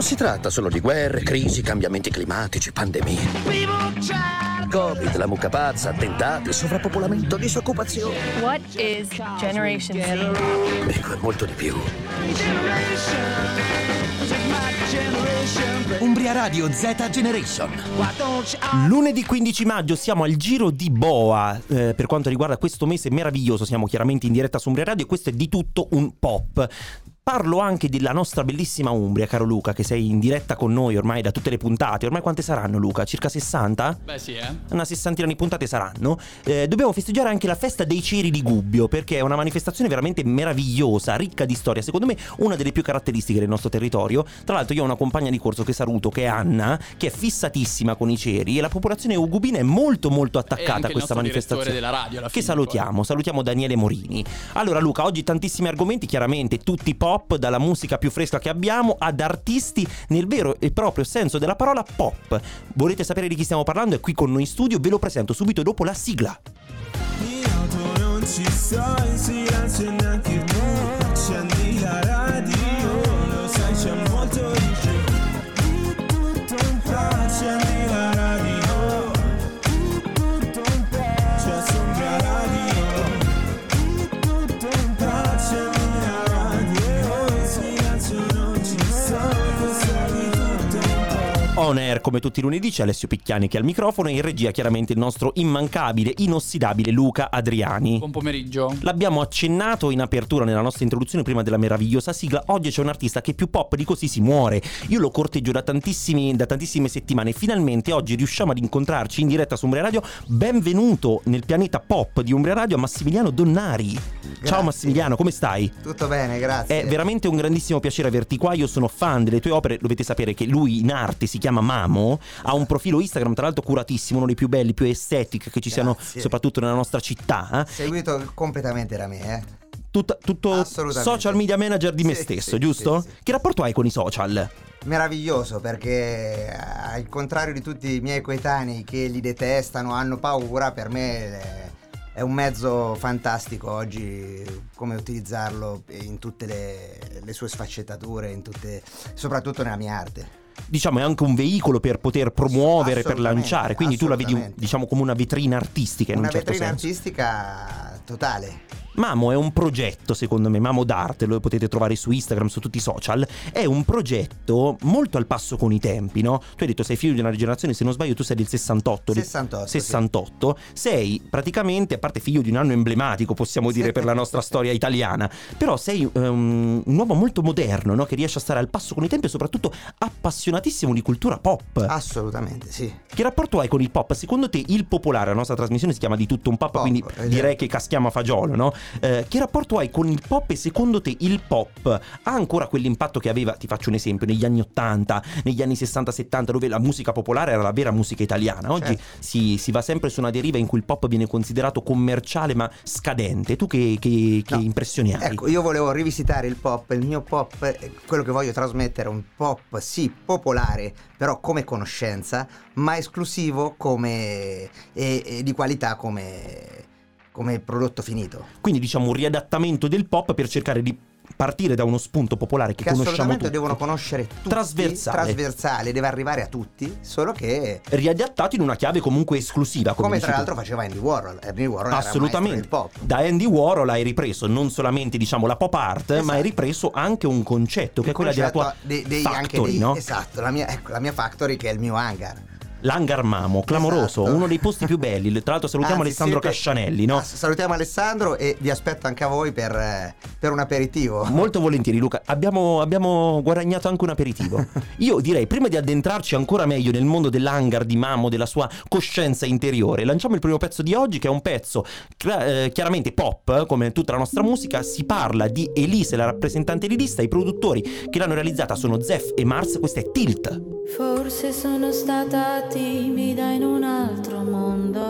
Non si tratta solo di guerre, crisi, cambiamenti climatici, pandemie. Covid, la mucca pazza, attentati, sovrappopolamento, disoccupazione. What is Generation Z? Ecco, è molto di più. Umbria Radio Z Generation. Lunedì 15 maggio siamo al giro di Boa. Eh, per quanto riguarda questo mese meraviglioso, siamo chiaramente in diretta su Umbria Radio e questo è di tutto un pop. Parlo anche della nostra bellissima Umbria, caro Luca, che sei in diretta con noi ormai da tutte le puntate. Ormai quante saranno, Luca? Circa 60? Beh, sì, eh. Una sessantina di puntate saranno. Eh, dobbiamo festeggiare anche la festa dei ceri di Gubbio, perché è una manifestazione veramente meravigliosa, ricca di storia. Secondo me, una delle più caratteristiche del nostro territorio. Tra l'altro, io ho una compagna di corso che saluto, che è Anna, che è fissatissima con i ceri e la popolazione ugubina è molto, molto attaccata a questa manifestazione. della radio, alla che fine, salutiamo, poi. salutiamo Daniele Morini. Allora, Luca, oggi tantissimi argomenti, chiaramente tutti pop, dalla musica più fresca che abbiamo ad artisti nel vero e proprio senso della parola pop. Volete sapere di chi stiamo parlando? È qui con noi in studio, ve lo presento subito dopo la sigla. In auto non ci sto, in silenzio neanche On air come tutti i lunedì c'è Alessio Picchiani che è al microfono e in regia chiaramente il nostro immancabile, inossidabile Luca Adriani. Buon pomeriggio. L'abbiamo accennato in apertura nella nostra introduzione prima della meravigliosa sigla. Oggi c'è un artista che più pop di così si muore. Io lo corteggio da, tantissimi, da tantissime settimane e finalmente oggi riusciamo ad incontrarci in diretta su Umbria Radio. Benvenuto nel pianeta pop di Umbria Radio a Massimiliano Donnari. Ciao Grazie. Massimiliano, come stai? Tutto bene, grazie. È veramente un grandissimo piacere averti qua. Io sono fan delle tue opere. Dovete sapere che lui in arte si chiama Mamo. Ha un profilo Instagram, tra l'altro, curatissimo, uno dei più belli, più estetic che ci siano, soprattutto nella nostra città. eh. Seguito completamente da me, eh. Tutta- tutto social media manager di me Sì, stesso, sì, giusto? sì. Che rapporto hai con i social? Meraviglioso perché eh, al contrario di tutti i miei coetanei che li detestano, hanno paura, per me eh, è un mezzo fantastico oggi come utilizzarlo in tutte le, le sue sfaccettature, in tutte, soprattutto nella mia arte. Diciamo è anche un veicolo per poter promuovere, per lanciare, quindi tu la vedi diciamo come una vetrina artistica in Una un certo vetrina senso. artistica totale. Mamo è un progetto, secondo me, Mamo d'arte, lo potete trovare su Instagram, su tutti i social, è un progetto molto al passo con i tempi, no? Tu hai detto sei figlio di una generazione, se non sbaglio tu sei del 68. del- 68, sì. 68. Sei praticamente, a parte figlio di un anno emblematico, possiamo dire, per la nostra storia italiana, però sei ehm, un uomo molto moderno, no? Che riesce a stare al passo con i tempi e soprattutto appassionatissimo di cultura pop. Assolutamente, sì. Che rapporto hai con il pop? Secondo te il popolare, la nostra trasmissione si chiama di tutto un pop, Pop, quindi esatto. direi che caschiamo a fagiolo, no? Eh, che rapporto hai con il pop e secondo te il pop ha ancora quell'impatto che aveva, ti faccio un esempio, negli anni 80, negli anni 60-70 dove la musica popolare era la vera musica italiana? Oggi Certo. si, si va sempre su una deriva in cui il pop viene considerato commerciale ma scadente. Tu che, che- che No. impressioni hai? Ecco, io volevo rivisitare il pop, il mio pop, eh, quello che voglio trasmettere è un pop sì popolare, però come conoscenza, ma esclusivo come e, e di qualità come, come prodotto finito. Quindi diciamo un riadattamento del pop per cercare di partire da uno spunto popolare che, Che conosciamo tutti. devono conoscere tutti, Trasversale. trasversale, deve arrivare a tutti, solo che riadattato in una chiave comunque esclusiva come, come tra tu. l'altro faceva Andy Warhol, Andy Warhol assolutamente era il pop. da Andy Warhol hai ripreso non solamente diciamo la pop art Esatto. ma hai ripreso anche un concetto che è Il quella della tua dei- anche factory dei- no? Esatto, la mia, ecco, la mia factory che è il mio hangar. L'hangar Mamo clamoroso Esatto. uno dei posti più belli tra l'altro salutiamo Anzi, Alessandro siete- Cascianelli no? Ah, salutiamo Alessandro e vi aspetto anche a voi per, eh, per un aperitivo. Molto volentieri Luca, abbiamo, abbiamo guadagnato anche un aperitivo. Io direi, prima di addentrarci ancora meglio nel mondo dell'hangar di Mamo, della sua coscienza interiore, lanciamo il primo pezzo di oggi che è un pezzo eh, chiaramente pop, eh, come tutta la nostra musica, si parla di Elise, la rappresentante di lista, i produttori che l'hanno realizzata sono Zef e Mars, questa è Tilt. Forse sono stata timida in un altro mondo.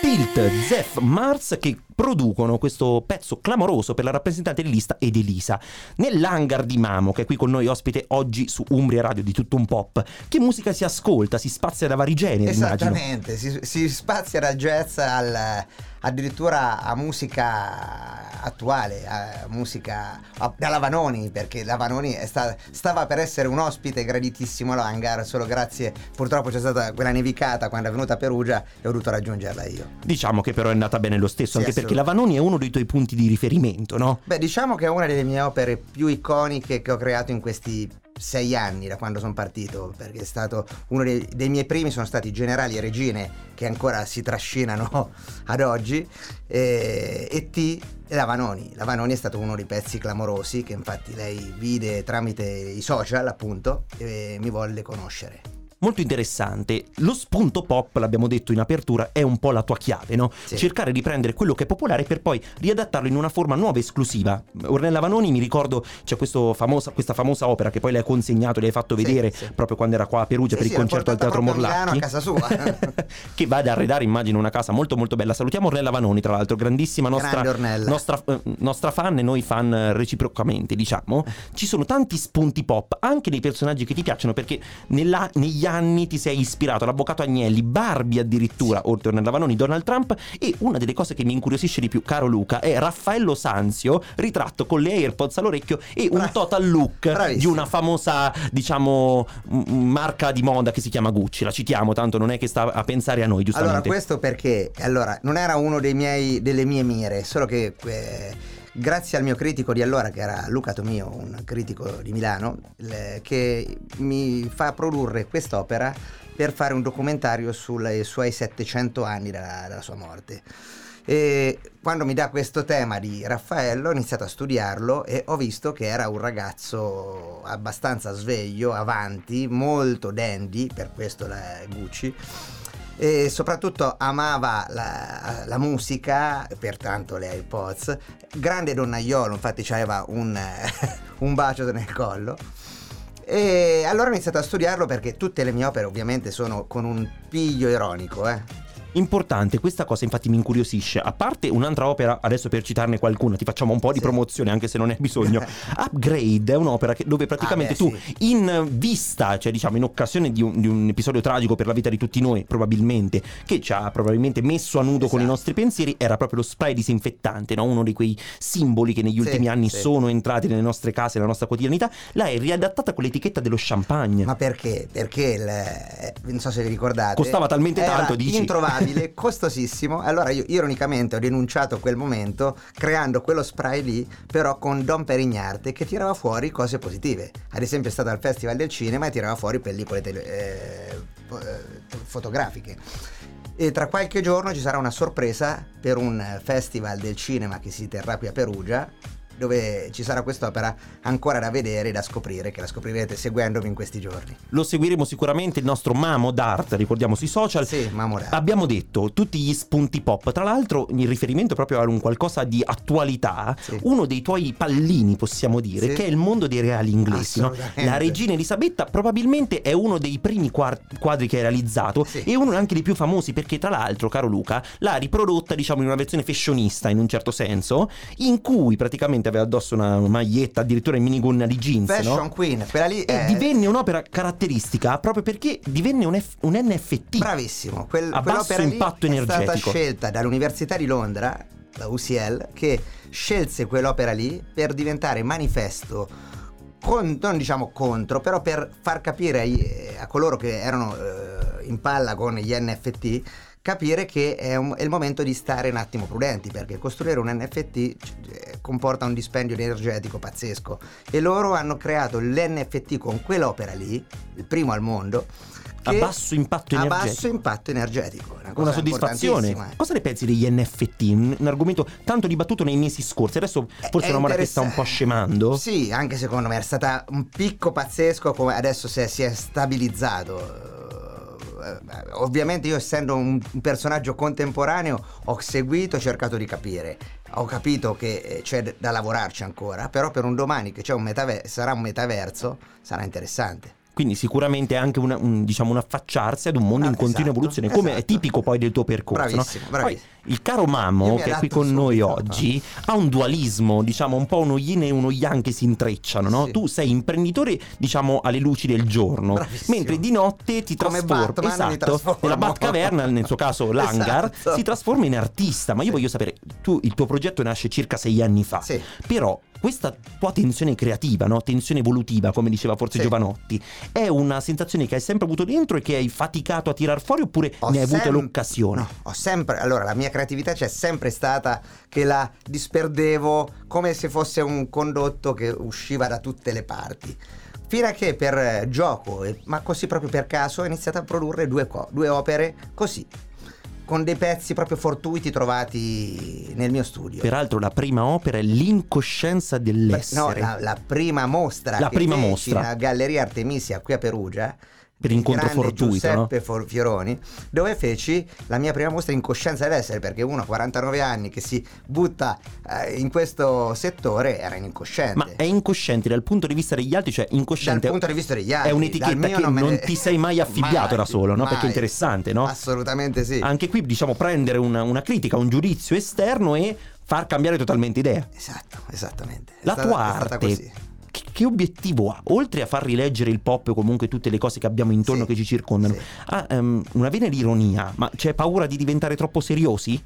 Tilt, Zef, Mars che producono questo pezzo clamoroso per la rappresentante di lista ed Elisa. Nell'hangar di Mamo, che è qui con noi ospite oggi su Umbria Radio di tutto un pop, che musica si ascolta? Si spazia da vari generi. Esattamente, si, si spazia dal jazz al, addirittura a musica attuale, a musica a, dalla Vanoni, perché la Vanoni è sta- stava per essere un ospite graditissimo all'hangar, solo grazie, purtroppo c'è stata quella nevicata quando è venuta a Perugia e ho dovuto raggiungerla io. Diciamo che però è andata bene lo stesso, Sì, anche perché la assolutamente. Vanoni è uno dei tuoi punti di riferimento, no? Beh, diciamo che è una delle mie opere più iconiche che ho creato in questi sei anni da quando sono partito, perché è stato uno dei, dei miei primi, sono stati Generali e Regine, che ancora si trascinano ad oggi, e, e T e la Vanoni. La Vanoni è stato uno dei pezzi clamorosi che infatti lei vide tramite i social, appunto, e mi volle conoscere. Molto interessante. Lo spunto pop, l'abbiamo detto in apertura, è un po' la tua chiave, no? Sì. Cercare di prendere quello che è popolare per poi riadattarlo in una forma nuova e esclusiva. Ornella Vanoni, mi ricordo, c'è famosa- questa famosa opera che poi le hai consegnato, le hai fatto Sì, vedere sì. proprio quando era qua a Perugia Sì, per sì, il concerto al Teatro Morlacchi. A casa sua. che va ad arredare, immagino, una casa molto molto bella. Salutiamo Ornella Vanoni, tra l'altro, grandissima nostra, nostra, eh, nostra fan e noi fan reciprocamente, diciamo. Ci sono tanti spunti pop, anche nei personaggi che ti piacciono, perché nella- negli anni ti sei ispirato all'avvocato Agnelli, Barbie addirittura, oltre a Vanoni, Donald Trump, e una delle cose che mi incuriosisce di più, caro Luca, è Raffaello Sanzio, ritratto con le AirPods all'orecchio e un Bravi. total look di Bravissimo. una famosa, diciamo, m- marca di moda che si chiama Gucci. La citiamo, tanto non è che sta a pensare a noi, Allora, giustamente. questo perché allora, non era uno dei miei, delle mie mire, solo che eh, grazie al mio critico di allora, che era Luca Tomio, un critico di Milano, le- che mi fa produrre quest'opera per fare un documentario sui suoi 700 anni dalla, dalla sua morte. E quando mi dà questo tema di Raffaello ho iniziato a studiarlo e ho visto che era un ragazzo abbastanza sveglio, avanti, molto dandy, per questo la Gucci, e soprattutto amava la, la musica, pertanto le AirPods, grande donnaiolo, infatti aveva un, un bacio nel collo. E allora ho iniziato a studiarlo perché tutte le mie opere ovviamente sono con un piglio ironico, eh. Importante, questa cosa infatti mi incuriosisce. A parte un'altra opera, adesso per citarne qualcuna, ti facciamo un po' di Sì. promozione anche se non è bisogno. Upgrade è un'opera che- dove praticamente Ah, beh, tu, in vista, cioè diciamo in occasione di un, di un episodio tragico per la vita di tutti noi, probabilmente, che ci ha probabilmente messo a nudo con i Esatto. nostri pensieri, era proprio lo spray disinfettante, no? uno di quei simboli che negli Sì, ultimi anni sì. sono entrati nelle nostre case, nella nostra quotidianità. L'hai riadattata con l'etichetta dello champagne. Ma perché? Perché il, eh, non so se vi ricordate. Costava talmente tanto, dici? Introvabile, costosissimo. Allora io ironicamente ho denunciato quel momento creando quello spray lì, però con Don Perignarte che tirava fuori cose positive. Ad esempio è stato al Festival del Cinema e tirava fuori pellicole tele- eh, eh, fotografiche. E tra qualche giorno ci sarà una sorpresa per un festival del cinema che si terrà qui a Perugia, dove ci sarà quest'opera ancora da vedere e da scoprire, che la scoprirete seguendomi in questi giorni. Lo seguiremo sicuramente il nostro Mamo d'Art, ricordiamo sui social. Sì, Mamorà. Abbiamo detto tutti gli spunti pop, tra l'altro in riferimento proprio a un qualcosa di attualità, Sì. uno dei tuoi pallini possiamo dire, Sì. che è il mondo dei reali inglesi. no? La regina Elisabetta probabilmente è uno dei primi quadri che hai realizzato Sì. e uno anche dei più famosi perché tra l'altro, caro Luca, l'ha riprodotta diciamo in una versione fashionista in un certo senso, in cui praticamente aveva addosso una maglietta addirittura in minigonna di jeans. Fashion no? Queen, quella lì E è divenne un'opera caratteristica proprio perché divenne un, F- un NFT. bravissimo. Quel, A basso impatto è stata energetico. scelta dall'Università di Londra, la UCL, che scelse quell'opera lì per diventare manifesto con- non diciamo contro, però per far capire ai- a coloro che erano eh, in palla con gli NFT capire che è, un- è il momento di stare un attimo prudenti perché costruire un NFT eh, comporta un dispendio energetico pazzesco e loro hanno creato l'NFT con quell'opera lì, il primo al mondo, A basso impatto a energetico. basso impatto energetico. Una, Una soddisfazione. Cosa ne pensi degli NFT? Un, un argomento tanto dibattuto nei mesi scorsi. Adesso forse è una moda che sta un po' scemando. Sì, anche secondo me è stata un picco pazzesco come adesso si è, si è stabilizzato. Eh, Ovviamente io essendo un personaggio contemporaneo ho seguito e cercato di capire. Ho capito che eh, c'è da lavorarci ancora, però per un domani che c'è un metaver- sarà un metaverso sarà interessante. Quindi sicuramente è anche una, un, diciamo, un affacciarsi ad un mondo Ah, in continua esatto, evoluzione, come è esatto. tipico poi del tuo percorso. no? Bravissimo, Poi bravissimo. Il caro mi che è qui con noi oggi, ha un dualismo, diciamo, un po' uno yin e uno yang che si intrecciano, no? Sì. Tu sei imprenditore, diciamo, alle luci del giorno, Bravissimo. mentre di notte ti Come trasformi, esatto, nella Batcaverna, nel suo caso l'hangar, Esatto. si trasforma in artista. Ma io voglio sapere, tu, il tuo progetto nasce circa sei anni fa, Sì. però questa tua tensione creativa, no? tensione evolutiva, come diceva forse Sì. Giovanotti, è una sensazione che hai sempre avuto dentro e che hai faticato a tirar fuori oppure Ho ne hai avuto sem- l'occasione? No, ho sempre. Allora, la mia creatività c'è sempre stata che la disperdevo come se fosse un condotto che usciva da tutte le parti. Fino a che per eh, gioco, ma così proprio per caso, ho iniziato a produrre due, co- due opere così, con dei pezzi proprio fortuiti trovati nel mio studio. Peraltro la prima opera è L'incoscienza Beh, dell'essere. No, la, la prima mostra La che prima mostra. nella Galleria Artemisia qui a Perugia Per incontro fortuito, Giuseppe For- Fioroni dove feci la mia prima mostra in coscienza dell'essere perché uno a 49 anni che si butta eh, in questo settore era incosciente Ma è incosciente dal punto di vista degli altri, cioè dal incosciente punto di vista degli altri è dal un'etichetta che me non ne- ti sei mai affibbiato Mai, da solo, no? Perché è mai. interessante, no? assolutamente sì Anche qui diciamo prendere una, una critica, un giudizio esterno e far cambiare totalmente idea. esatto esattamente È La stata- tua arte così. Che, che obiettivo ha? Oltre a far rileggere il pop e comunque tutte le cose che abbiamo intorno Sì, che ci circondano, sì. ha ehm, una vena di ironia, ma c'è paura di diventare troppo seriosi?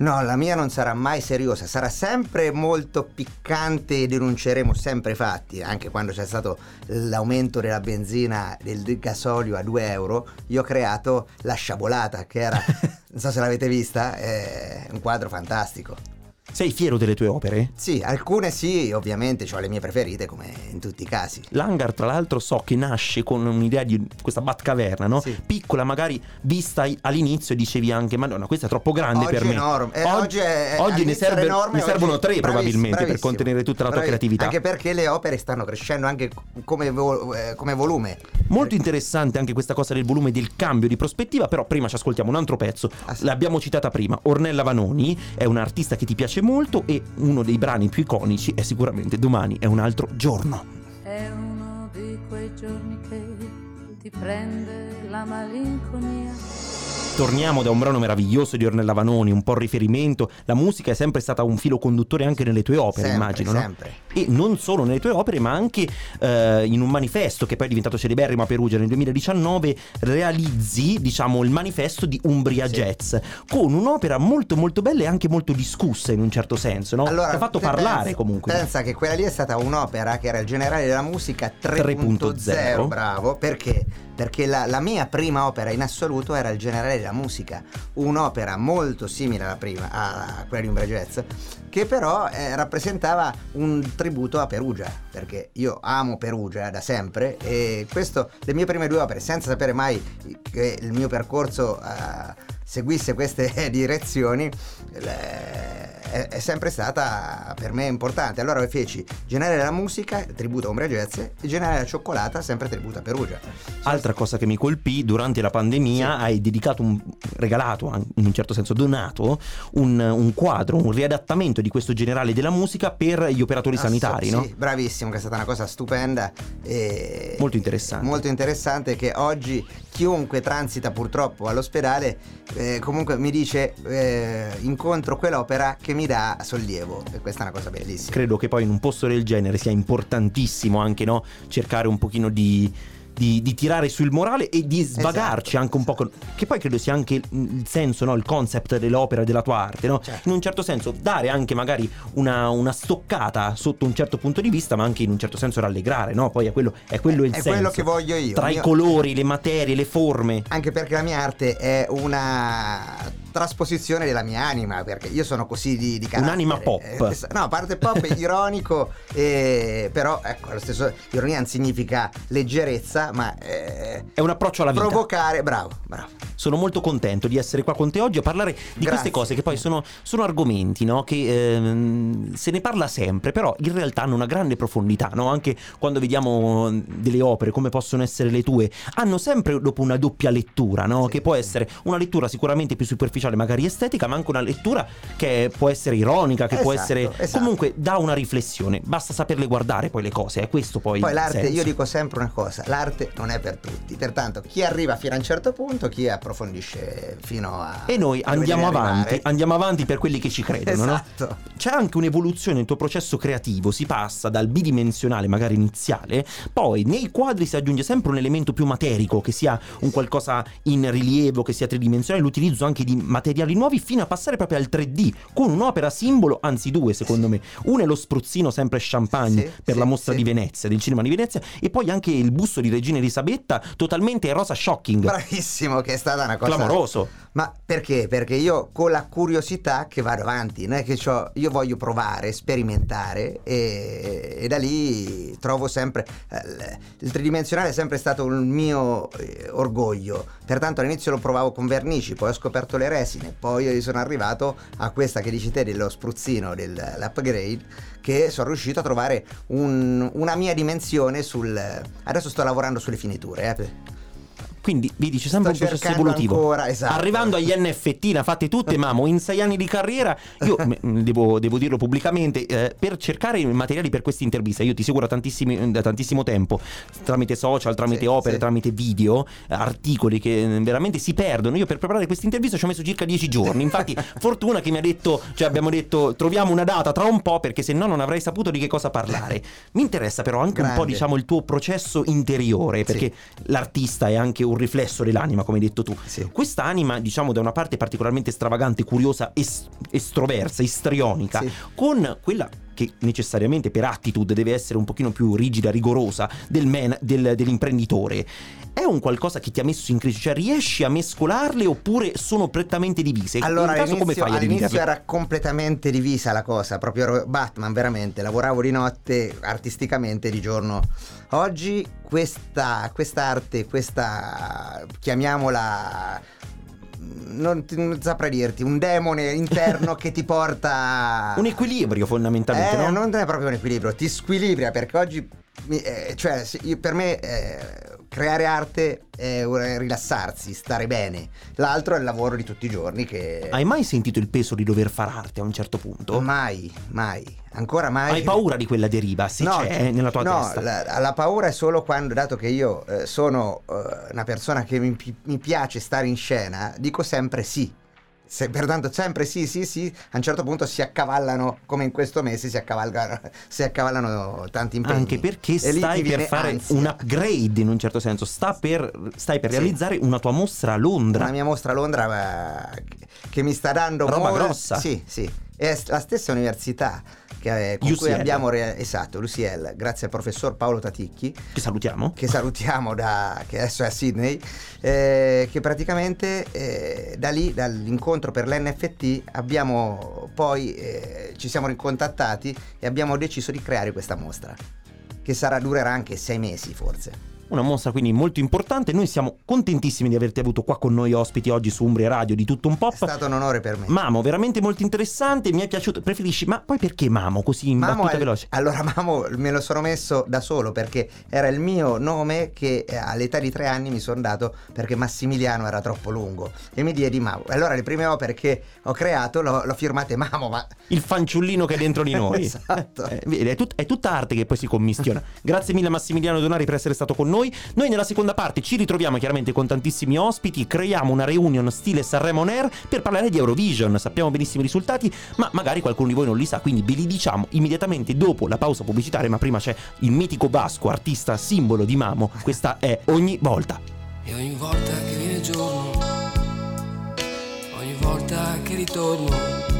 No, la mia non sarà mai seriosa, sarà sempre molto piccante e denunceremo sempre i fatti. Anche quando c'è stato l'aumento della benzina del gasolio a 2 euro, io ho creato la sciabolata, che era, non so se l'avete vista, è un quadro fantastico. Sei fiero delle tue opere? Sì, alcune sì, ovviamente ho le mie preferite come in tutti i casi. L'hangar, tra l'altro, so che nasce con un'idea di questa Batcaverna, no? Sì. Piccola, magari vista all'inizio, dicevi anche: Madonna, questa è troppo grande Oggi per me. enorme. Eh, oggi è- oggi ne, serve- enorme, ne servono oggi- tre, bravissimo, probabilmente, per bravissimo. contenere tutta la tua Bravi- creatività. Anche perché le opere stanno crescendo anche come, vo- eh, come volume. Molto interessante anche questa cosa del volume del cambio di prospettiva, però prima ci ascoltiamo un altro pezzo. Ah. L'abbiamo citata prima, Ornella Vanoni è un'artista che ti piace molto e uno dei brani più iconici è sicuramente Domani è un altro giorno. È uno di quei giorni che ti prende la malinconia. Torniamo da un brano meraviglioso di Ornella Vanoni, un po' il riferimento. La musica è sempre stata un filo conduttore anche nelle tue opere, Sempre, immagino, no? sempre. E non solo nelle tue opere, ma anche eh, in un manifesto che poi è diventato celeberrimo a Perugia nel 2019, realizzi, diciamo, il manifesto di Umbria Sì. Jazz, con un'opera molto molto bella e anche molto discussa in un certo senso, no? Allora, Ti ha fatto parlare pensa- comunque. Pensa che quella lì è stata un'opera che era il generale della musica 3.0, 3.0. bravo, perché? Perché la, la mia prima opera in assoluto era il generale della musica, un'opera molto simile alla prima, a quella di Umbra Jazz, che però eh, rappresentava un tributo a Perugia, perché io amo Perugia da sempre e questo, le mie prime due opere, senza sapere mai che il mio percorso eh, seguisse queste direzioni, le- è, è sempre stata per me importante. Allora feci Generale della musica, tributo a Umbria Jazz, e Generale della cioccolata, sempre tributo a Perugia. Altra cosa che mi colpì durante la pandemia, Sì. hai dedicato un regalato, in un certo senso donato, un, un quadro, un riadattamento di questo generale della musica per gli operatori Ah, sanitari, sì, no? Sì, bravissimo, che è stata una cosa stupenda e Molto interessante. Molto interessante che oggi chiunque transita purtroppo all'ospedale eh, comunque mi dice eh, incontro quell'opera che mi dà sollievo e questa è una cosa bellissima. Credo che poi in un posto del genere sia importantissimo anche no? cercare un pochino di, di- di tirare sul morale e di svagarci Esatto, anche un po'. con- che poi credo sia anche il senso, no? il concept dell'opera e della tua arte, no? Certo. In un certo senso dare anche magari una, una stoccata sotto un certo punto di vista, ma anche in un certo senso rallegrare, no? Poi è quello, è quello il È senso. quello che voglio io. Tra i Io- colori, le materie, le forme. Anche perché la mia arte è una trasposizione della mia anima, perché io sono così di, di carattere. Un'anima pop. Eh, no, a parte pop è ironico, eh, però ecco, lo stesso ironia non significa leggerezza, ma eh, È un approccio alla vita. provocare, bravo, bravo. Sono molto contento di essere qua con te oggi a parlare di Grazie. queste cose che poi sono, sono argomenti no? che ehm, se ne parla sempre, però in realtà hanno una grande profondità, no? anche quando vediamo delle opere come possono essere le tue, hanno sempre dopo una doppia lettura, no? Sì, che può essere una lettura sicuramente più superficiale, magari estetica, ma anche una lettura che può essere ironica, che può Esatto, essere esatto. comunque da una riflessione, basta saperle guardare poi le cose, è questo poi Poi l'arte, senso. io dico sempre una cosa, l'arte notte non è per tutti. Pertanto chi arriva fino a un certo punto, chi approfondisce fino a... E noi andiamo avanti, arrivare. andiamo avanti per quelli che ci credono, no? Esatto. C'è anche un'evoluzione nel tuo processo creativo, si passa dal bidimensionale magari iniziale, poi nei quadri si aggiunge sempre un elemento più materico, che sia un qualcosa in rilievo, che sia tridimensionale, l'utilizzo anche di materiali nuovi fino a passare proprio al 3D, con un'opera simbolo, anzi due secondo me. Uno è lo spruzzino sempre champagne Sì, per sì, la mostra sì. di Venezia, del cinema di Venezia, e poi anche il busto di Regina Elisabetta totalmente rosa shocking, Bravissimo, che è stata una cosa... clamoroso. Ma perché? Perché io con la curiosità che vado avanti, non è che io voglio provare, sperimentare e, e da lì trovo sempre eh, il tridimensionale è sempre stato il mio eh, orgoglio. Pertanto all'inizio lo provavo con vernici, poi ho scoperto le resine, poi sono arrivato a questa che dici te dello spruzzino dell'upgrade che sono riuscito a trovare un- una mia dimensione sul adesso sto lavorando sulle finiture, eh. Quindi vedi, c'è sempre Sto un processo evolutivo. ancora, esatto. Arrivando agli NFT, ne ha fatte tutte, Mamo. In sei anni di carriera, io m- devo, devo dirlo pubblicamente, eh, per cercare materiali per questa intervista, io ti seguo da, tantissimi- da tantissimo tempo, tramite social, tramite Sì, opere, sì. tramite video, articoli che eh, veramente si perdono. Io per preparare questa intervista ci ho messo circa dieci giorni. Infatti, fortuna che mi ha detto, cioè abbiamo detto, troviamo una data tra un po', perché se no non avrei saputo di che cosa parlare. Mi interessa però anche un po', Grande. diciamo, il tuo processo interiore, perché l'artista è anche un riflesso dell'anima, come hai detto tu. Sì. Questa anima, diciamo, da una parte particolarmente stravagante, curiosa, es- estroversa, istrionica, Sì. con quella che necessariamente per attitude deve essere un pochino più rigida, rigorosa del man- del- dell'imprenditore. È un qualcosa che ti ha messo in crisi? Cioè riesci a mescolarle oppure sono prettamente divise? Allora, caso come all'inizio, all'inizio era completamente divisa la cosa, proprio ero Batman, veramente. Lavoravo di notte, artisticamente di giorno. Oggi questa arte, questa chiamiamola. Non, ti- non saprei dirti, un demone interno che ti porta. Un equilibrio fondamentalmente, Eh, no? non è proprio un equilibrio, ti squilibria perché oggi, mi- eh, cioè, io- per me eh, creare arte è rilassarsi, stare bene. L'altro è il lavoro di tutti i giorni che... Hai mai sentito il peso di dover far arte a un certo punto? Mai, mai, ancora mai. Hai paura di quella deriva? Se No, c'è nella tua no, testa? La, la paura è solo quando, dato che io eh, sono eh, una persona che mi, mi piace stare in scena, dico sempre sì. Se, pertanto sempre sì, sì, sì, a un certo punto si accavallano, come in questo mese si accavalgano, si accavallano tanti impegni. Anche perché stai per fare ansia. un upgrade in un certo senso, sta per, stai per Sì. realizzare una tua mostra a Londra. Una mia mostra a Londra eh, che mi sta dando Roba molto- grossa. Sì, sì. È la stessa università che, con cui UCL. abbiamo rea- esatto, l'UCL, grazie al professor Paolo Taticchi, Che salutiamo. che salutiamo da, che adesso è a Sydney, eh, che praticamente eh, da lì, dall'incontro per l'NFT, abbiamo poi eh, ci siamo ricontattati e abbiamo deciso di creare questa mostra, che sarà, durerà anche sei mesi forse. Una mostra quindi molto importante. Noi siamo contentissimi di averti avuto qua con noi ospiti oggi su Umbria Radio di tutto un È pop. stato un onore per me. Mamo, veramente molto interessante, mi è piaciuto. Preferisci, ma poi perché Mamo così in Mamo battuta è- veloce? Allora Mamo me lo sono messo da solo perché era il mio nome che eh, all'età di tre anni mi sono dato perché Massimiliano era troppo lungo e mi diedi Mamo. E allora le prime opere che ho creato l'ho, l'ho firmate Mamo, ma Il fanciullino che è dentro di noi. Esatto. Eh, è, tut- è tutta arte che poi si commistiona. Grazie mille Massimiliano Donari per essere stato con noi. Noi nella seconda parte ci ritroviamo chiaramente con tantissimi ospiti, creiamo una reunion stile Sanremo On Air per parlare di Eurovision. Sappiamo benissimo i risultati, ma magari qualcuno di voi non li sa, quindi ve li diciamo immediatamente dopo la pausa pubblicitaria, ma prima c'è il mitico Vasco, artista simbolo di Mamo. Questa è ogni volta. E ogni volta che viene giorno, ogni volta che ritorno,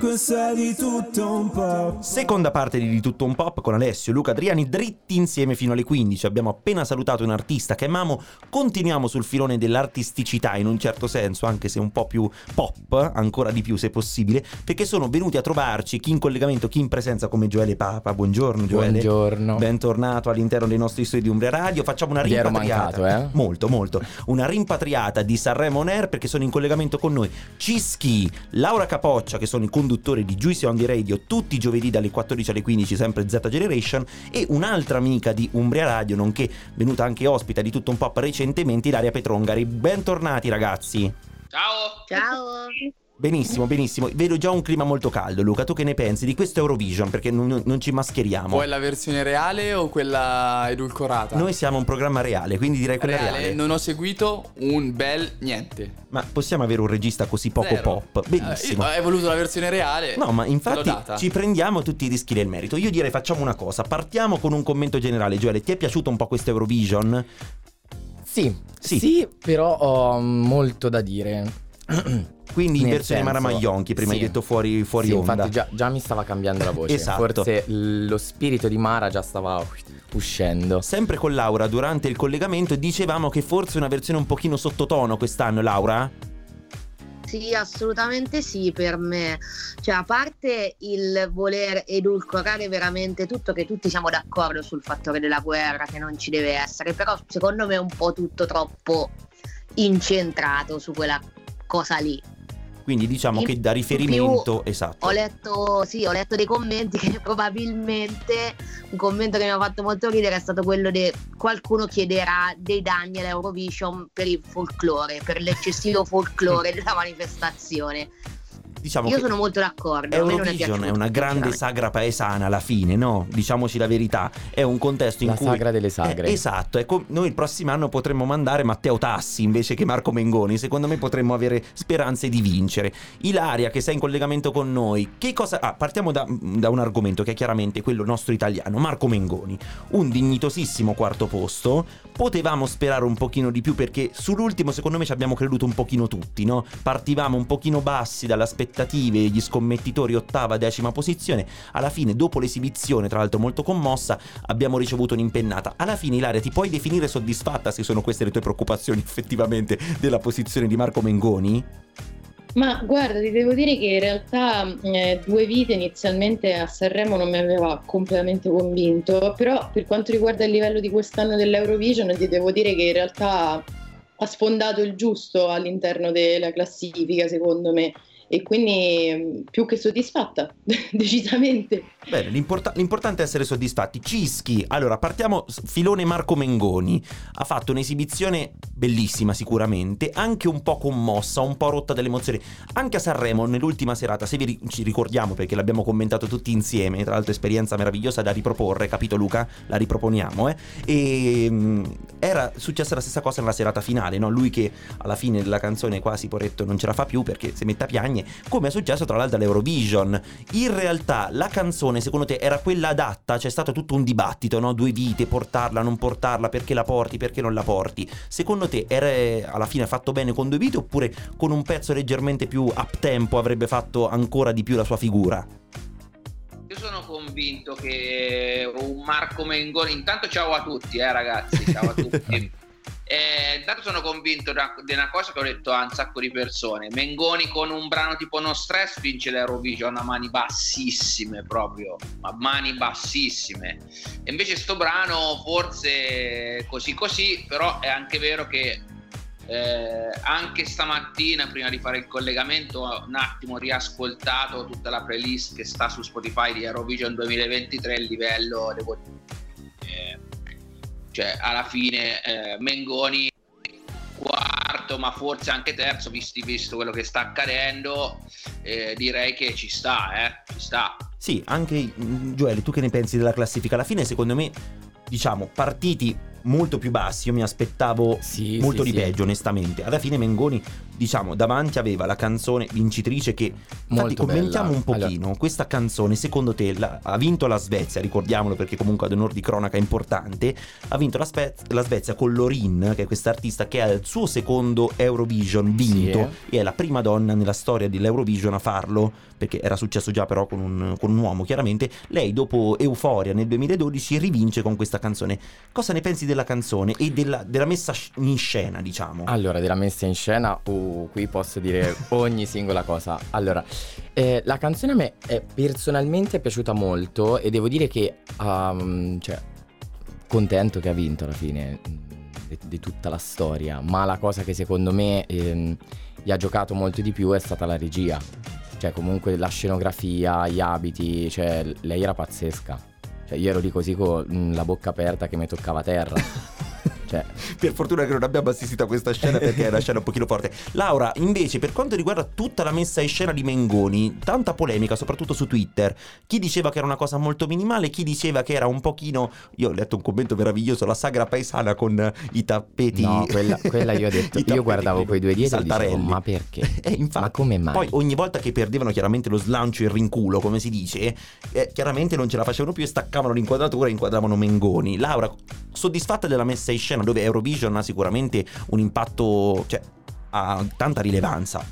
Questo è di tutto un po'. Seconda parte di Di Tutto Un Pop con Alessio e Luca Adriani dritti insieme fino alle 15. Abbiamo appena salutato un artista che amiamo. Continuiamo sul filone dell'artisticità in un certo senso, anche se un po' più pop, ancora di più se possibile, perché sono venuti a trovarci chi in collegamento, chi in presenza come Gioele Papa. Buongiorno Gioele. Buongiorno. Bentornato all'interno dei nostri studi di Umbria Radio. Facciamo una rimpatriata. mancato, eh? Molto, molto. Una rimpatriata di Sanremo On Air perché sono in collegamento con noi Cischi, Laura Capoccia, che sono i conduttori di Juicy on the Radio tutti i giovedì dalle 14 alle 15, sempre Z Generation, e un'altra amica di Umbria Radio, nonché venuta anche ospita di tutto un pop recentemente, Ilaria Petrongari. Bentornati ragazzi. Ciao! Ciao. Benissimo, benissimo. Vedo già un clima molto caldo, Luca. Tu che ne pensi di questo Eurovision? Perché non, non ci mascheriamo. Vuoi la versione reale o quella edulcorata? Noi siamo un programma reale, quindi direi quella reale. Non ho seguito un bel niente. Ma possiamo avere un regista così poco Zero. pop? Benissimo. Eh, io- hai voluto la versione reale? No, ma infatti ci prendiamo tutti i rischi del merito. Io direi facciamo una cosa, partiamo con un commento generale. Gioele, ti è piaciuto un po' questo Eurovision? Sì, Sì. sì, però ho molto da dire. Quindi in versione senso- Mara Maionchi, prima sì. hai detto fuori, fuori Sì, onda. infatti già, già mi stava cambiando la voce. Esatto. Forse lo spirito di Mara già stava uscendo. Sempre con Laura, durante il collegamento, dicevamo che forse una versione un pochino sottotono quest'anno, Laura? Sì, assolutamente sì per me. Cioè, a parte il voler edulcorare veramente tutto, che tutti siamo d'accordo sul fattore della guerra, che non ci deve essere, però secondo me è un po' tutto troppo incentrato su quella cosa lì. Quindi diciamo In che da più riferimento, esatto. Ho letto, sì, ho letto dei commenti che probabilmente un commento che mi ha fatto molto ridere è stato quello di qualcuno chiederà dei danni all'Eurovision per il folklore, per l'eccessivo folklore della manifestazione. Diciamo Io che sono molto d'accordo. Eurovision è una grande sinceramente. sagra paesana alla fine, no? Diciamoci la verità. È un contesto in La cui. sagra delle sagre. Eh, esatto. Ecco, noi il prossimo anno potremmo mandare Matteo Tassi invece che Marco Mengoni. Secondo me potremmo avere speranze di vincere. Ilaria, che sei in collegamento con noi, che cosa. Ah, partiamo da, da un argomento che è chiaramente quello nostro italiano, Marco Mengoni. Un dignitosissimo quarto posto. Potevamo sperare un pochino di più perché sull'ultimo, secondo me, ci abbiamo creduto un pochino tutti, no? Partivamo un pochino bassi dalle aspettative, gli scommettitori ottava, decima posizione. Alla fine, dopo l'esibizione, tra l'altro molto commossa, abbiamo ricevuto un'impennata. Alla fine, Ilaria, ti puoi definire soddisfatta se sono queste le tue preoccupazioni effettivamente della posizione di Marco Mengoni? Ma guarda, ti devo dire che in realtà eh, due vite inizialmente a Sanremo non mi aveva completamente convinto, però per quanto riguarda il livello di quest'anno dell'Eurovision ti devo dire che in realtà ha sfondato il giusto all'interno della classifica, secondo me, e quindi mm, più che soddisfatta, decisamente. Bene, l'importa- l'importante è essere soddisfatti. Cischi, allora partiamo filone Marco Mengoni. Ha fatto un'esibizione bellissima sicuramente, anche un po' commossa, un po' rotta dalle emozioni. Anche a Sanremo nell'ultima serata, se vi ri- ci ricordiamo perché l'abbiamo commentato tutti insieme, tra l'altro esperienza meravigliosa da riproporre, capito Luca? La riproponiamo, eh? E mm, era successa la stessa cosa nella serata finale, no? Lui che alla fine della canzone quasi poretto non ce la fa più perché si mette a piagne, come è successo tra l'altro all'Eurovision. In realtà la canzone secondo te era quella adatta? C'è stato tutto un dibattito, no? Due vite, portarla, non portarla, perché la porti, perché non la porti. Secondo te era alla fine fatto bene con due vite oppure con un pezzo leggermente più up tempo avrebbe fatto ancora di più la sua figura? Io sono convinto che un Marco Mengoni, intanto ciao a tutti eh ragazzi, ciao a tutti. Eh, intanto sono convinto di una cosa che ho detto a un sacco di persone. Mengoni con un brano tipo No Stress vince l'Eurovision a mani bassissime proprio, a mani bassissime. E invece sto brano forse così così, però è anche vero che eh, anche stamattina prima di fare il collegamento ho un attimo riascoltato tutta la playlist che sta su Spotify di Eurovision 2023 il livello devo cioè alla fine eh, Mengoni quarto ma forse anche terzo visto, visto quello che sta accadendo eh, direi che ci sta eh, ci sta Sì, anche mm, Gioele, tu che ne pensi della classifica? Alla fine, secondo me, diciamo, partiti molto più bassi. Io mi aspettavo molto sì, di sì. peggio, onestamente. Alla fine, Mengoni, diciamo, davanti aveva la canzone vincitrice che. Infatti, commentiamo bella. un pochino. Questa canzone, secondo te, la- ha vinto la Svezia, ricordiamolo perché comunque ad onore di cronaca importante. Ha vinto la, Spe- la Svezia con Lorin, che è questa artista che ha il suo secondo Eurovision vinto e è la prima donna nella storia dell'Eurovision a farlo, perché era successo già però con un, con un uomo chiaramente. Lei dopo Euforia nel 2012 rivince con questa canzone. Cosa ne pensi della canzone e della, della messa in scena, diciamo? Allora, della messa in scena, qui posso dire ogni singola cosa. Allora, eh, la canzone a me è personalmente piaciuta molto e devo dire che, um, cioè, contento che ha vinto alla fine mm, di, di tutta la storia, ma la cosa che secondo me ehm, gli ha giocato molto di più è stata la regia. Cioè, comunque la scenografia, gli abiti, cioè, lei era pazzesca. Cioè, io ero lì così con mm, la bocca aperta che mi toccava terra. Cioè, Per fortuna che non abbiamo assistito a questa scena perché è una scena un pochino forte. Laura, invece, per quanto riguarda tutta la messa in scena di Mengoni, tanta polemica, soprattutto su Twitter. Chi diceva che era una cosa molto minimale, chi diceva che era un pochino. Io ho letto un commento meraviglioso, la sagra paesana con i tappeti. no, quella, quella io ho detto, io guardavo quei due dietro e dicevo, ma perché? Eh, infatti. Ma come mai? Poi ogni volta che perdevano chiaramente lo slancio e il rinculo, come si dice, eh, chiaramente non ce la facevano più e staccavano l'inquadratura e inquadravano Mengoni. Laura, soddisfatta della messa in scena dove Eurovision ha sicuramente un impatto, cioè ha tanta rilevanza.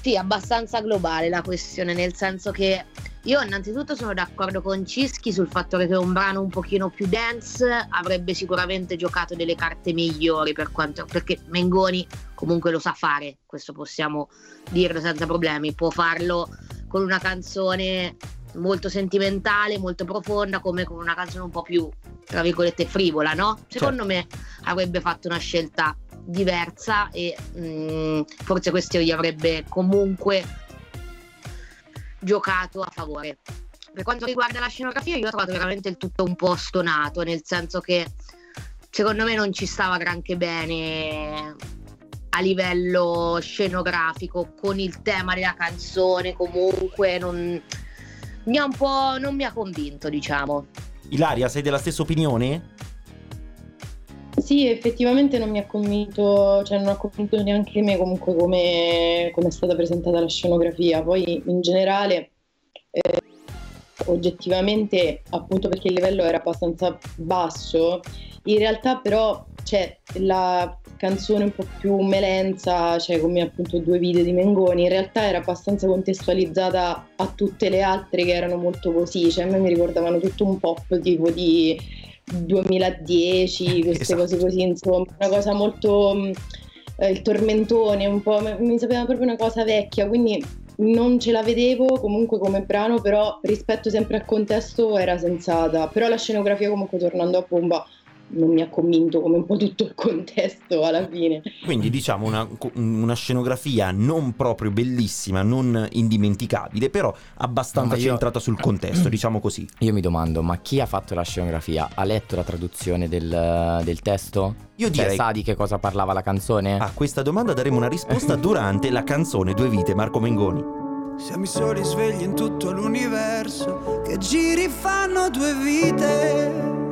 Sì, abbastanza globale la questione, nel senso che io innanzitutto sono d'accordo con Cischi sul fatto che un brano un pochino più dance avrebbe sicuramente giocato delle carte migliori per quanto, perché Mengoni comunque lo sa fare, questo possiamo dirlo senza problemi, può farlo con una canzone molto sentimentale, molto profonda, come con una canzone un po' più, tra virgolette, frivola, no? Secondo me avrebbe fatto una scelta diversa e mm, forse questo gli avrebbe comunque giocato a favore. Per quanto riguarda la scenografia, io ho trovato veramente il tutto un po' stonato, nel senso che secondo me non ci stava granché bene a livello scenografico con il tema della canzone, comunque non mi ha un po' non mi ha convinto, diciamo. Ilaria, sei della stessa opinione? Sì, effettivamente non mi ha convinto, cioè non ha convinto neanche me comunque come, come è stata presentata la scenografia. Poi in generale, eh, oggettivamente, appunto perché il livello era abbastanza basso, in realtà però c'è la canzone un po' più melenza, cioè come appunto due video di Mengoni, in realtà era abbastanza contestualizzata a tutte le altre che erano molto così, cioè a me mi ricordavano tutto un pop tipo di 2010, queste Esatto. cose così, insomma, una cosa molto mh, eh, il tormentone, un po', mi mi sapeva proprio una cosa vecchia, quindi non ce la vedevo comunque come brano, però rispetto sempre al contesto era sensata. Però la scenografia comunque tornando a bomba non mi ha convinto come un po' tutto il contesto alla fine. Quindi diciamo una, una scenografia non proprio bellissima, non indimenticabile, però abbastanza io- centrata sul contesto, diciamo così. Io mi domando, ma chi ha fatto la scenografia? Ha letto la traduzione del, del testo? Io Cioè, direi- sa di che cosa parlava la canzone? A questa domanda daremo una risposta durante la canzone Due vite Marco Mengoni. Siamo i soli svegli in tutto l'universo che giri fanno due vite.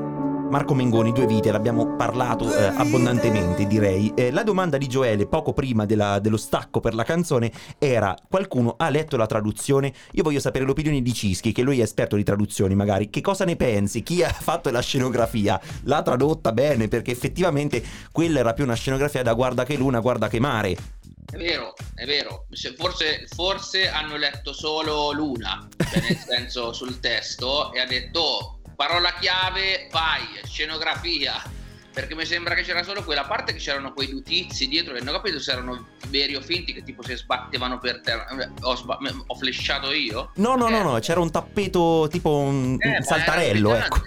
Marco Mengoni, due vite, l'abbiamo parlato eh, abbondantemente direi. Eh, la domanda di Gioele poco prima della- dello stacco per la canzone era qualcuno ha letto la traduzione? Io voglio sapere l'opinione di Cischi, che lui è esperto di traduzioni magari. Che cosa ne pensi? Chi ha fatto la scenografia? L'ha tradotta bene perché effettivamente quella era più una scenografia da guarda che luna, guarda che mare. È vero, è vero. Se- Forse, forse hanno letto solo l'una, cioè nel senso sul testo, e ha detto "Oh, parola chiave, vai, scenografia. Perché mi sembra che c'era solo quella parte che c'erano quei due tizi dietro che non ho capito se erano veri o finti, che tipo si sbattevano per terra. Eh, Ho, sba- ho flashato io? No, no, no, Eh, no, c'era un tappeto tipo un, Eh, saltarello, ecco.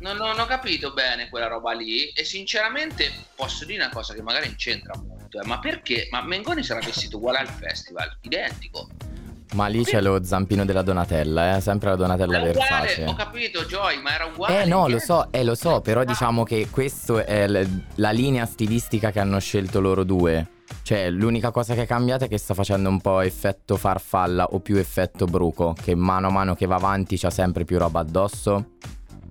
Non, non ho capito bene quella roba lì e sinceramente posso dire una cosa che magari non c'entra molto, eh, ma perché? Ma Mengoni sarà vestito uguale al festival, identico. Ma lì c'è lo zampino della Donatella, eh? Sempre la Donatella uguale, Versace. ho capito Joy, ma era uguale. Eh no, lo so, eh lo so, però diciamo che questa è l- la linea stilistica che hanno scelto loro due. Cioè, l'unica cosa che è cambiata è che sta facendo un po' effetto farfalla o più effetto bruco, che mano a mano che va avanti c'ha sempre più roba addosso.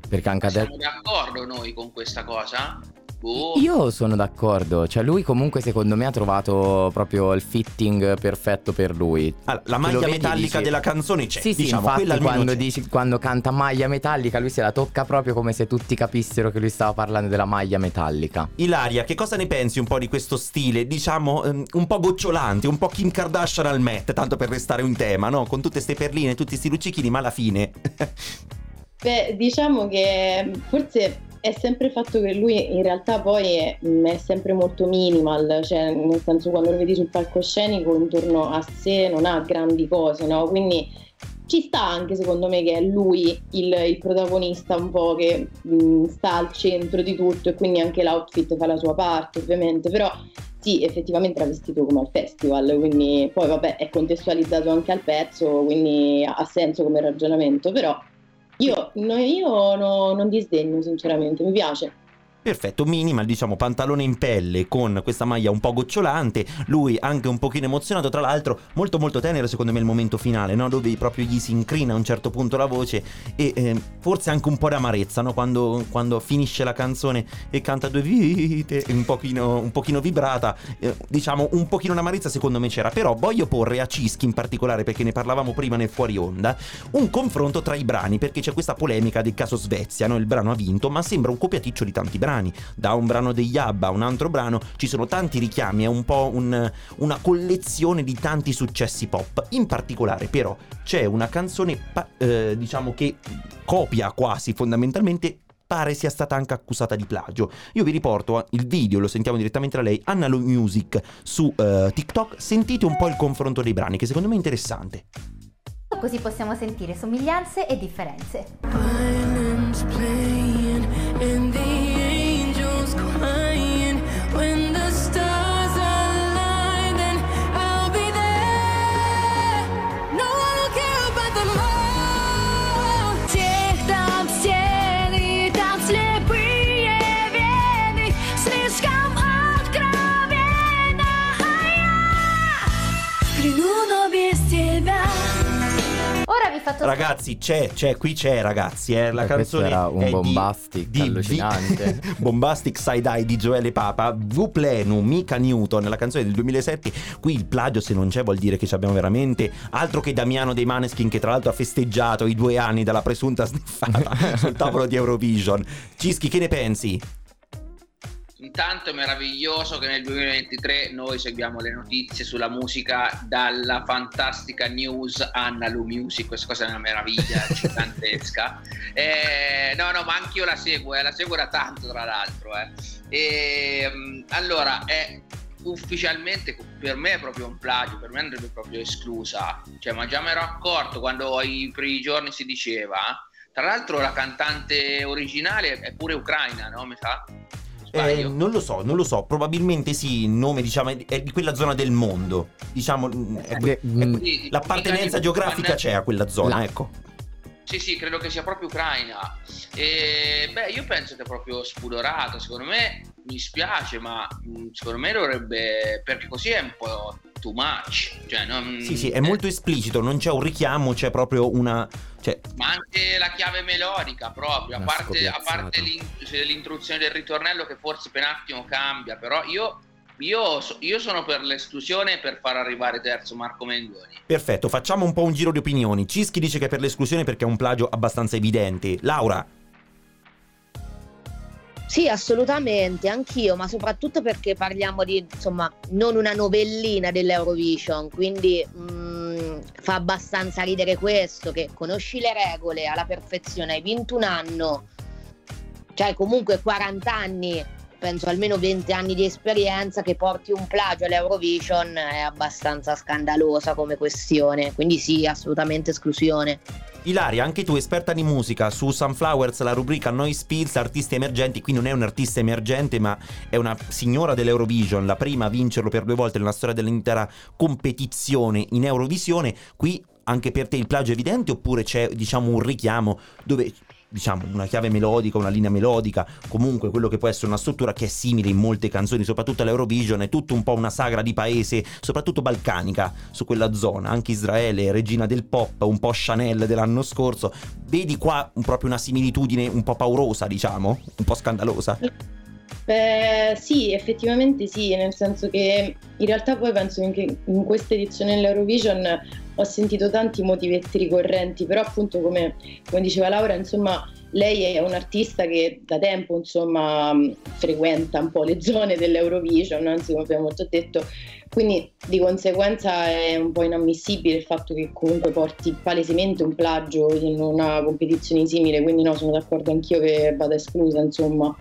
Perché anche adesso... Siamo d'accordo noi con questa cosa? Boh. Io sono d'accordo, cioè lui comunque secondo me ha trovato proprio il fitting perfetto per lui. Ah, la maglia vedi metallica dici- della canzone c'è, Sì, sì, diciamo, infatti quando, dici- quando canta maglia metallica lui se la tocca proprio come se tutti capissero che lui stava parlando della maglia metallica. Ilaria, che cosa ne pensi un po' di questo stile, diciamo, ehm, un po' gocciolante, un po' Kim Kardashian al Met, tanto per restare in tema, no? Con tutte ste perline, tutti sti luccichini, ma alla fine... Beh, diciamo che forse è sempre il fatto che lui in realtà poi è, mh, è sempre molto minimal, cioè nel senso quando lo vedi sul palcoscenico intorno a sé non ha grandi cose, no? Quindi ci sta anche secondo me che è lui il, il protagonista un po' che mh, sta al centro di tutto e quindi anche l'outfit fa la sua parte ovviamente, però sì effettivamente era vestito come al festival, quindi poi vabbè è contestualizzato anche al pezzo, quindi ha senso come ragionamento, però io, no, io no- non disdegno sinceramente, mi piace. Perfetto, minimal, diciamo pantalone in pelle con questa maglia un po' gocciolante, lui anche un pochino emozionato, tra l'altro molto molto tenero secondo me il momento finale, no? dove proprio gli si incrina a un certo punto la voce e eh, forse anche un po' di amarezza no? quando, quando, finisce la canzone e canta due vite, un pochino, un pochino vibrata, eh, diciamo un pochino d'amarezza secondo me c'era, però voglio porre a Cischi in particolare perché ne parlavamo prima nel fuori onda, un confronto tra i brani perché c'è questa polemica del caso Svezia, no? il brano ha vinto ma sembra un copiaticcio di tanti brani da un brano degli Abba a un altro brano, ci sono tanti richiami, è un po' un, una collezione di tanti successi pop. In particolare, però, c'è una canzone, eh, diciamo che copia quasi fondamentalmente pare sia stata anche accusata di plagio. Io vi riporto il video, lo sentiamo direttamente da lei, Annalo Music su uh, TikTok. Sentite un po' il confronto dei brani, che secondo me è interessante. Così possiamo sentire somiglianze e differenze. Fatto Ragazzi, c'è, c'è, qui c'è, ragazzi. Eh. La Eh, canzone era un è bombastic di, allucinante. di- bombastic side eye di Joele Papa. V Plenum, Mika Newton, la canzone del 2007. Qui il plagio, se non c'è, vuol dire che ci abbiamo veramente altro che Damiano dei Maneskin, che tra l'altro ha festeggiato i due anni dalla presunta sniffata sul tavolo di Eurovision. Cischi, che ne pensi? Intanto è meraviglioso che nel 2023 noi seguiamo le notizie sulla musica dalla fantastica news Annalu Music, questa cosa è una meraviglia gigantesca. Eh, no, no, ma anch'io la seguo, eh, la seguo da tanto tra l'altro. Eh. E, mm, allora, è ufficialmente per me è proprio un plagio, per me andrebbe proprio esclusa. Cioè, ma già mi ero accorto quando ai primi giorni si diceva. Tra l'altro la cantante originale è pure ucraina, no? Mi sa? Eh, non lo so, non lo so, probabilmente sì, il nome diciamo è di quella zona del mondo. Diciamo, mm, è que- è que- l'appartenenza geografica c'è a quella zona, ecco. Sì, sì, credo che sia proprio ucraina. E, beh, io penso che è proprio spudorata. Secondo me mi spiace, ma mh, secondo me dovrebbe. Perché così è un po' too much. Cioè, non, Sì, sì, è molto esplicito, non c'è un richiamo, c'è proprio una... Cioè, Ma anche la chiave melodica proprio, a parte, a parte l'in- se l'introduzione del ritornello che forse per un attimo cambia, però io, io, so- io sono per l'esclusione per far arrivare terzo Marco Mengoni. perfetto, facciamo un po' un giro di opinioni. Cischi dice che è per l'esclusione perché è un plagio abbastanza evidente. Laura, Sì, assolutamente, anch'io, ma soprattutto perché parliamo di, insomma, non una novellina dell'Eurovision, quindi mm, fa abbastanza ridere questo, che conosci le regole alla perfezione, hai vinto un anno, cioè comunque 40 anni, penso almeno 20 anni di esperienza, che porti un plagio all'Eurovision è abbastanza scandalosa come questione, quindi sì, assolutamente esclusione. Ilaria, anche tu esperta di musica su Sunflowers, la rubrica Noise Pills, artisti emergenti, qui non è un artista emergente ma è una signora dell'Eurovision, la prima a vincerlo per due volte nella storia dell'intera competizione in Eurovisione, qui anche per te il plagio è evidente oppure c'è diciamo un richiamo dove diciamo una chiave melodica, una linea melodica, comunque quello che può essere una struttura che è simile in molte canzoni, soprattutto all'Eurovision, è tutto un po' una sagra di paese, soprattutto balcanica su quella zona, anche Israele, regina del pop, un po' Chanel dell'anno scorso. Vedi qua proprio una similitudine un po' paurosa, diciamo, un po' scandalosa. Beh, sì, effettivamente sì, nel senso che in realtà poi penso che in questa edizione dell'Eurovision ho sentito tanti motivetti ricorrenti, però appunto come, come diceva Laura, insomma, lei è un artista che da tempo insomma mh, frequenta un po' le zone dell'Eurovision, anzi come abbiamo già detto, quindi di conseguenza è un po' inammissibile il fatto che comunque porti palesemente un plagio in una competizione simile, quindi no, sono d'accordo anch'io che vada esclusa, insomma.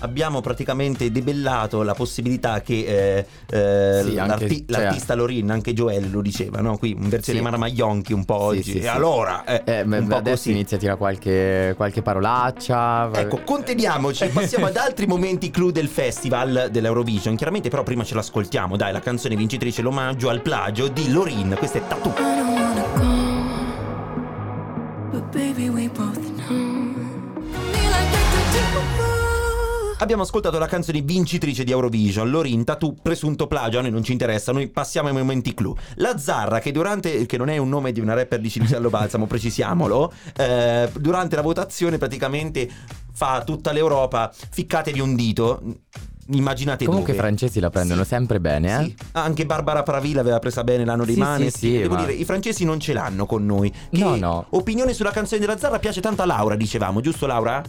Abbiamo praticamente debellato la possibilità che eh, eh, Sì, anche- l'arti- cioè- l'artista Lorin, anche Joel lo diceva, no? Qui in versione Sì. Maramaglionchi un po' oggi. Sì, sì, e sì. allora, eh, Eh, beh, un po' adesso così. inizia a tirare qualche, qualche parolaccia. Ecco, conteniamoci, passiamo ad altri momenti clou del festival dell'Eurovision. Chiaramente, però, prima ce l'ascoltiamo. Dai, la canzone vincitrice, l'omaggio al plagio di Lorin. Questa è Tattoo. I don't wanna go, but baby, Abbiamo ascoltato la canzone vincitrice di Eurovision, Lorinta, tu presunto plagio, a noi non ci interessa, noi passiamo ai momenti clou. La Zarra, che durante, che non è un nome di una rapper di Cinicello Balsamo, precisiamolo, eh, durante la votazione praticamente fa tutta l'Europa ficcate di un dito. Immaginate Comunque i dove. francesi la prendono sempre bene, eh? Anche Barbara Pravilla aveva presa bene l'anno dei Sì, Maneskin. sì, sì, Devo ma- dire, i francesi non ce l'hanno con noi. Che No, no. Opinione sulla canzone della Zarra piace tanto a Laura, dicevamo, giusto Laura?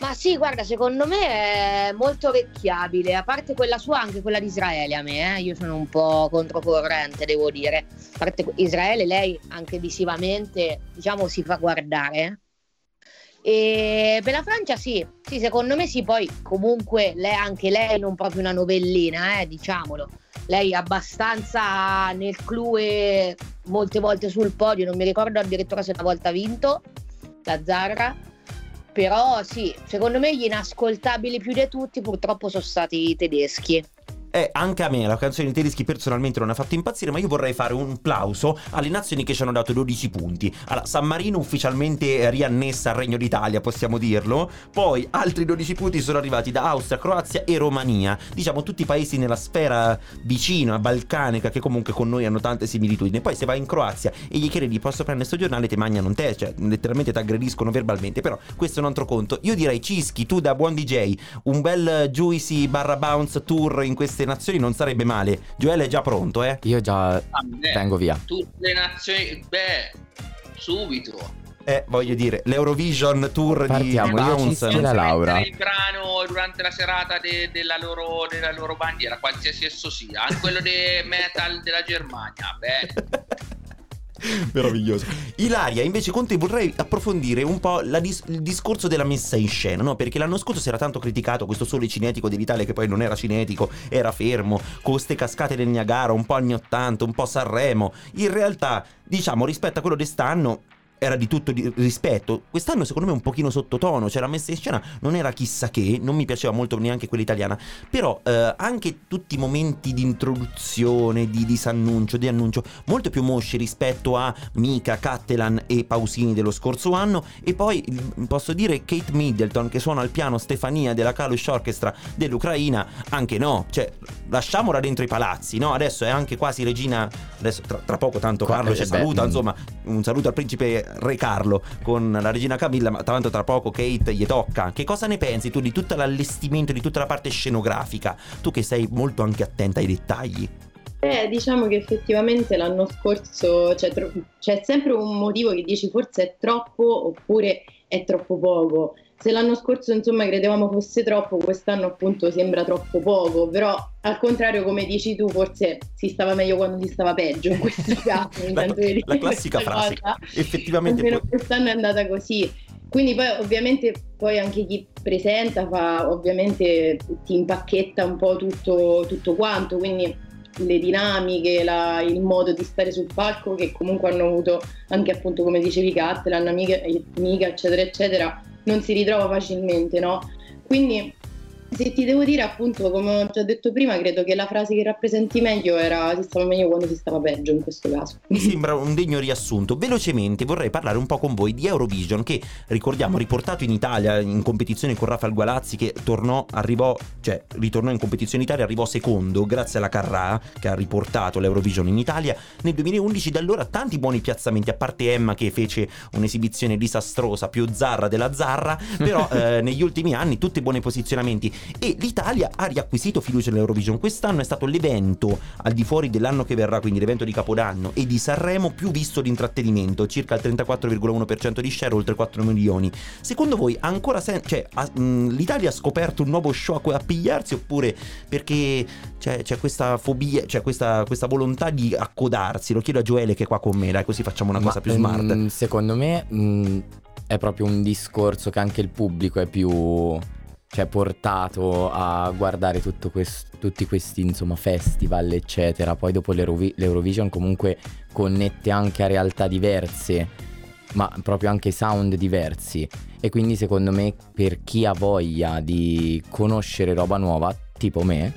Ma sì, guarda, secondo me è molto orecchiabile, a parte quella sua, anche quella di Israele a me, eh. io sono un po' controcorrente, devo dire. A parte Israele, lei anche visivamente, diciamo, si fa guardare. E per la Francia sì, sì, secondo me sì, poi comunque lei, anche lei non proprio una novellina, eh, diciamolo. Lei è abbastanza nel clou e molte volte sul podio, non mi ricordo addirittura se una volta ha vinto la Zarra. Però sì, secondo me gli inascoltabili più di tutti purtroppo sono stati i tedeschi. Eh, anche a me la canzone dei tedeschi personalmente non ha fatto impazzire, ma io vorrei fare un plauso alle nazioni che ci hanno dato 12 punti. Allora, San Marino ufficialmente riannessa al Regno d'Italia, possiamo dirlo. Poi altri 12 punti sono arrivati da Austria, Croazia e Romania. Diciamo tutti i paesi nella sfera vicina, balcanica, che comunque con noi hanno tante similitudini. Poi se vai in Croazia e gli chiedi posso prendere sto giornale, ti mangiano tè, cioè letteralmente ti aggrediscono verbalmente. Però questo è un altro conto. Io direi Cischi, tu da buon DJ, un bel Juicy barra bounce tour in queste nazioni non sarebbe male. Joele è già pronto, eh? Io già Ah, beh, vengo via. Tutte le nazioni, beh, subito. Eh, voglio dire, l'Eurovision tour Partiamo, di Bounce. E la Laura. il brano durante la serata de- della, loro, della loro bandiera, qualsiasi esso sia, anche quello dei metal della Germania. Beh, Meraviglioso. Ilaria, invece con te vorrei approfondire un po' dis- il discorso della messa in scena, no? Perché l'anno scorso si era tanto criticato questo sole cinetico dell'Italia che poi non era cinetico, era fermo, con queste cascate del Niagara, un po' anni 80, un po' Sanremo. In realtà, diciamo, rispetto a quello di st'anno era di tutto di rispetto. Quest'anno secondo me un pochino sottotono, cioè la messa in scena non era chissà che, non mi piaceva molto neanche quella italiana, però eh, anche tutti i momenti di introduzione, di disannuncio, di annuncio, molto più mosci rispetto a Mika, Cattelan e Pausini dello scorso anno e poi posso dire Kate Middleton che suona al piano Stefania della Kalush Orchestra dell'Ucraina, anche no, cioè lasciamola dentro i palazzi, no? Adesso è anche quasi regina, adesso tra, tra poco tanto Carlo ci eh, beh, saluta, mm. insomma un saluto al principe Re Carlo con la regina Camilla, ma tanto tra poco Kate gli tocca. Che cosa ne pensi tu di tutto l'allestimento, di tutta la parte scenografica? Tu che sei molto anche attenta ai dettagli. Eh, diciamo che effettivamente l'anno scorso c'è, tro- c'è sempre un motivo che dici forse è troppo oppure è troppo poco. Se l'anno scorso insomma credevamo fosse troppo, quest'anno appunto sembra troppo poco, però al contrario come dici tu forse si stava meglio quando si stava peggio in questo caso. La, la classica frase. cosa. Effettivamente Almeno poi- quest'anno è andata così. Quindi poi ovviamente poi anche chi presenta fa ovviamente ti impacchetta un po' tutto, tutto quanto, quindi le dinamiche, la- il modo di stare sul palco che comunque hanno avuto anche appunto come dicevi Cattelan, amica, amica eccetera eccetera, non si ritrova facilmente, no? Quindi se ti devo dire appunto come ho già detto prima, credo che la frase che rappresenti meglio era si stava meglio quando si stava peggio in questo caso. Mi sembra un degno riassunto. Velocemente vorrei parlare un po' con voi di Eurovision che ricordiamo riportato in Italia in competizione con Rafael Gualazzi che tornò, arrivò, cioè ritornò in competizione in Italia, arrivò secondo grazie alla Carrà che ha riportato l'Eurovision in Italia nel 2011. Da allora tanti buoni piazzamenti, a parte Emma che fece un'esibizione disastrosa, più zarra della zarra, però eh, negli ultimi anni tutti buoni posizionamenti e l'Italia ha riacquisito fiducia nell'Eurovision. Quest'anno è stato l'evento al di fuori dell'anno che verrà, quindi l'evento di Capodanno e di Sanremo più visto di intrattenimento, circa il 34,1% di share, oltre 4 milioni. Secondo voi ancora sen- cioè, ha- mh, l'Italia ha scoperto un nuovo show a cui appigliarsi oppure perché c'è, c'è questa fobia, c'è questa, questa volontà di accodarsi? Lo chiedo a Gioele che è qua con me, dai, così facciamo una Ma, cosa più smart. mm, secondo me mm, è proprio un discorso che anche il pubblico è più cioè, portato a guardare tutto quest- tutti questi insomma, festival, eccetera. Poi dopo l'Eurovi- l'Eurovision comunque connette anche a realtà diverse, ma proprio anche sound diversi. E quindi secondo me per chi ha voglia di conoscere roba nuova, tipo me,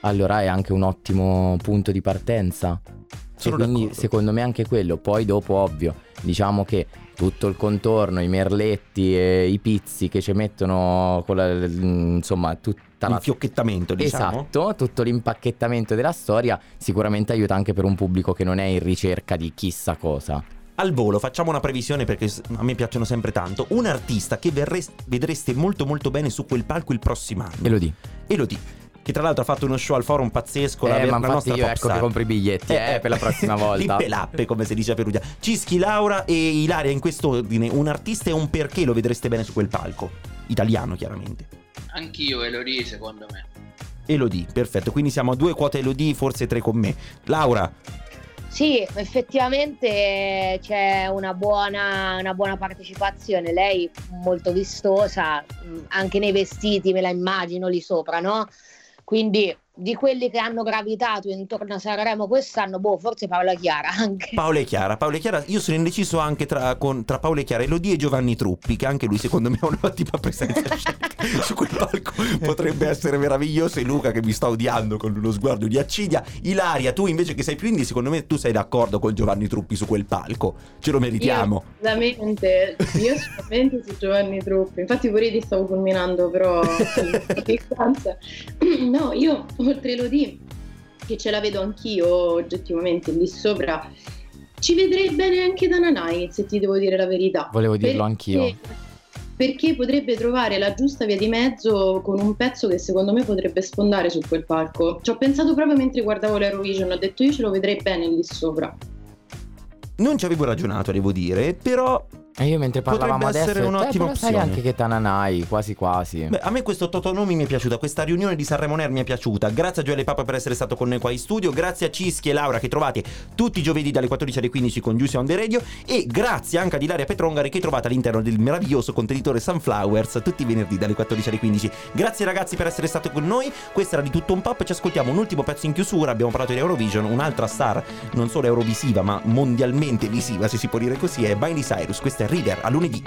allora è anche un ottimo punto di partenza. E Sono quindi d'accordo. secondo me anche quello. Poi dopo, ovvio, diciamo che tutto il contorno, i merletti e i pizzi che ci mettono la, insomma tutta la L'infiocchettamento, diciamo. Esatto, tutto l'impacchettamento della storia sicuramente aiuta anche per un pubblico che non è in ricerca di chissà cosa. Al volo facciamo una previsione perché a me piacciono sempre tanto. Un artista che verres- vedreste molto molto bene su quel palco il prossimo anno. Elodie. Elodie. Che tra l'altro ha fatto uno show al forum pazzesco. la, Eh, ver- ma la nostra io pop ecco star. che compro i biglietti, eh, per la prossima volta. Lippe lappe, come si dice a Perugia. Cischi, Laura e Ilaria in quest'ordine. Un artista e un perché lo vedreste bene su quel palco. Italiano, chiaramente. Anch'io Elodie, secondo me. Elodie, perfetto. Quindi siamo a due quote Elodie, forse tre con me. Laura, Sì, effettivamente c'è una buona, una buona partecipazione. Lei molto vistosa, mh, anche nei vestiti me la immagino lì sopra, no? Quindi di quelli che hanno gravitato intorno a Sanremo quest'anno, boh, forse Paola Chiara anche. Paola e Chiara. Paola e Chiara, io sono indeciso anche tra, con- tra Paola e Chiara, Elodie e Giovanni Truppi, che anche lui secondo me è un'ottima presenza scenica su quel palco. Potrebbe essere meraviglioso. E Luca che mi sta odiando con uno sguardo di accidia. Ilaria, tu invece che sei più indie, secondo me tu sei d'accordo con Giovanni Truppi su quel palco. Ce lo meritiamo. Io, assolutamente, io assolutamente su Giovanni Truppi. Infatti pure io ti stavo fulminando, però distanza. No, io oltre Elodie, che ce la vedo anch'io oggettivamente lì sopra, ci vedrei bene anche da Nanai, se ti devo dire la verità. Volevo dirlo Perché- anch'io. Perché potrebbe trovare la giusta via di mezzo con un pezzo che secondo me potrebbe sfondare su quel palco. Ci ho pensato proprio mentre guardavo l'Eurovision, ho detto io ce lo vedrei bene lì sopra. Non ci avevo ragionato, devo dire, però. E io mentre parlavamo potrebbe adesso essere un'ottima eh, opzione. anche che Tananai, quasi quasi. Beh, a me questo Totonomi mi è piaciuta, questa riunione di Sanremo Air mi è piaciuta. Grazie a Gioele Papa per essere stato con noi qua in studio, grazie a Cischi e Laura che trovate tutti i giovedì dalle 14 alle 15 con Giussi on the Radio e grazie anche ad Ilaria Petrongari che trovate all'interno del meraviglioso contenitore Sunflowers tutti i venerdì dalle 14 alle 15. Grazie ragazzi per essere stati con noi, questo era di tutto un pop, ci ascoltiamo un ultimo pezzo in chiusura, abbiamo parlato di Eurovision, un'altra star non solo eurovisiva ma mondialmente visiva se si può dire così è Miley Cyrus, questa è Reader, a lunedì.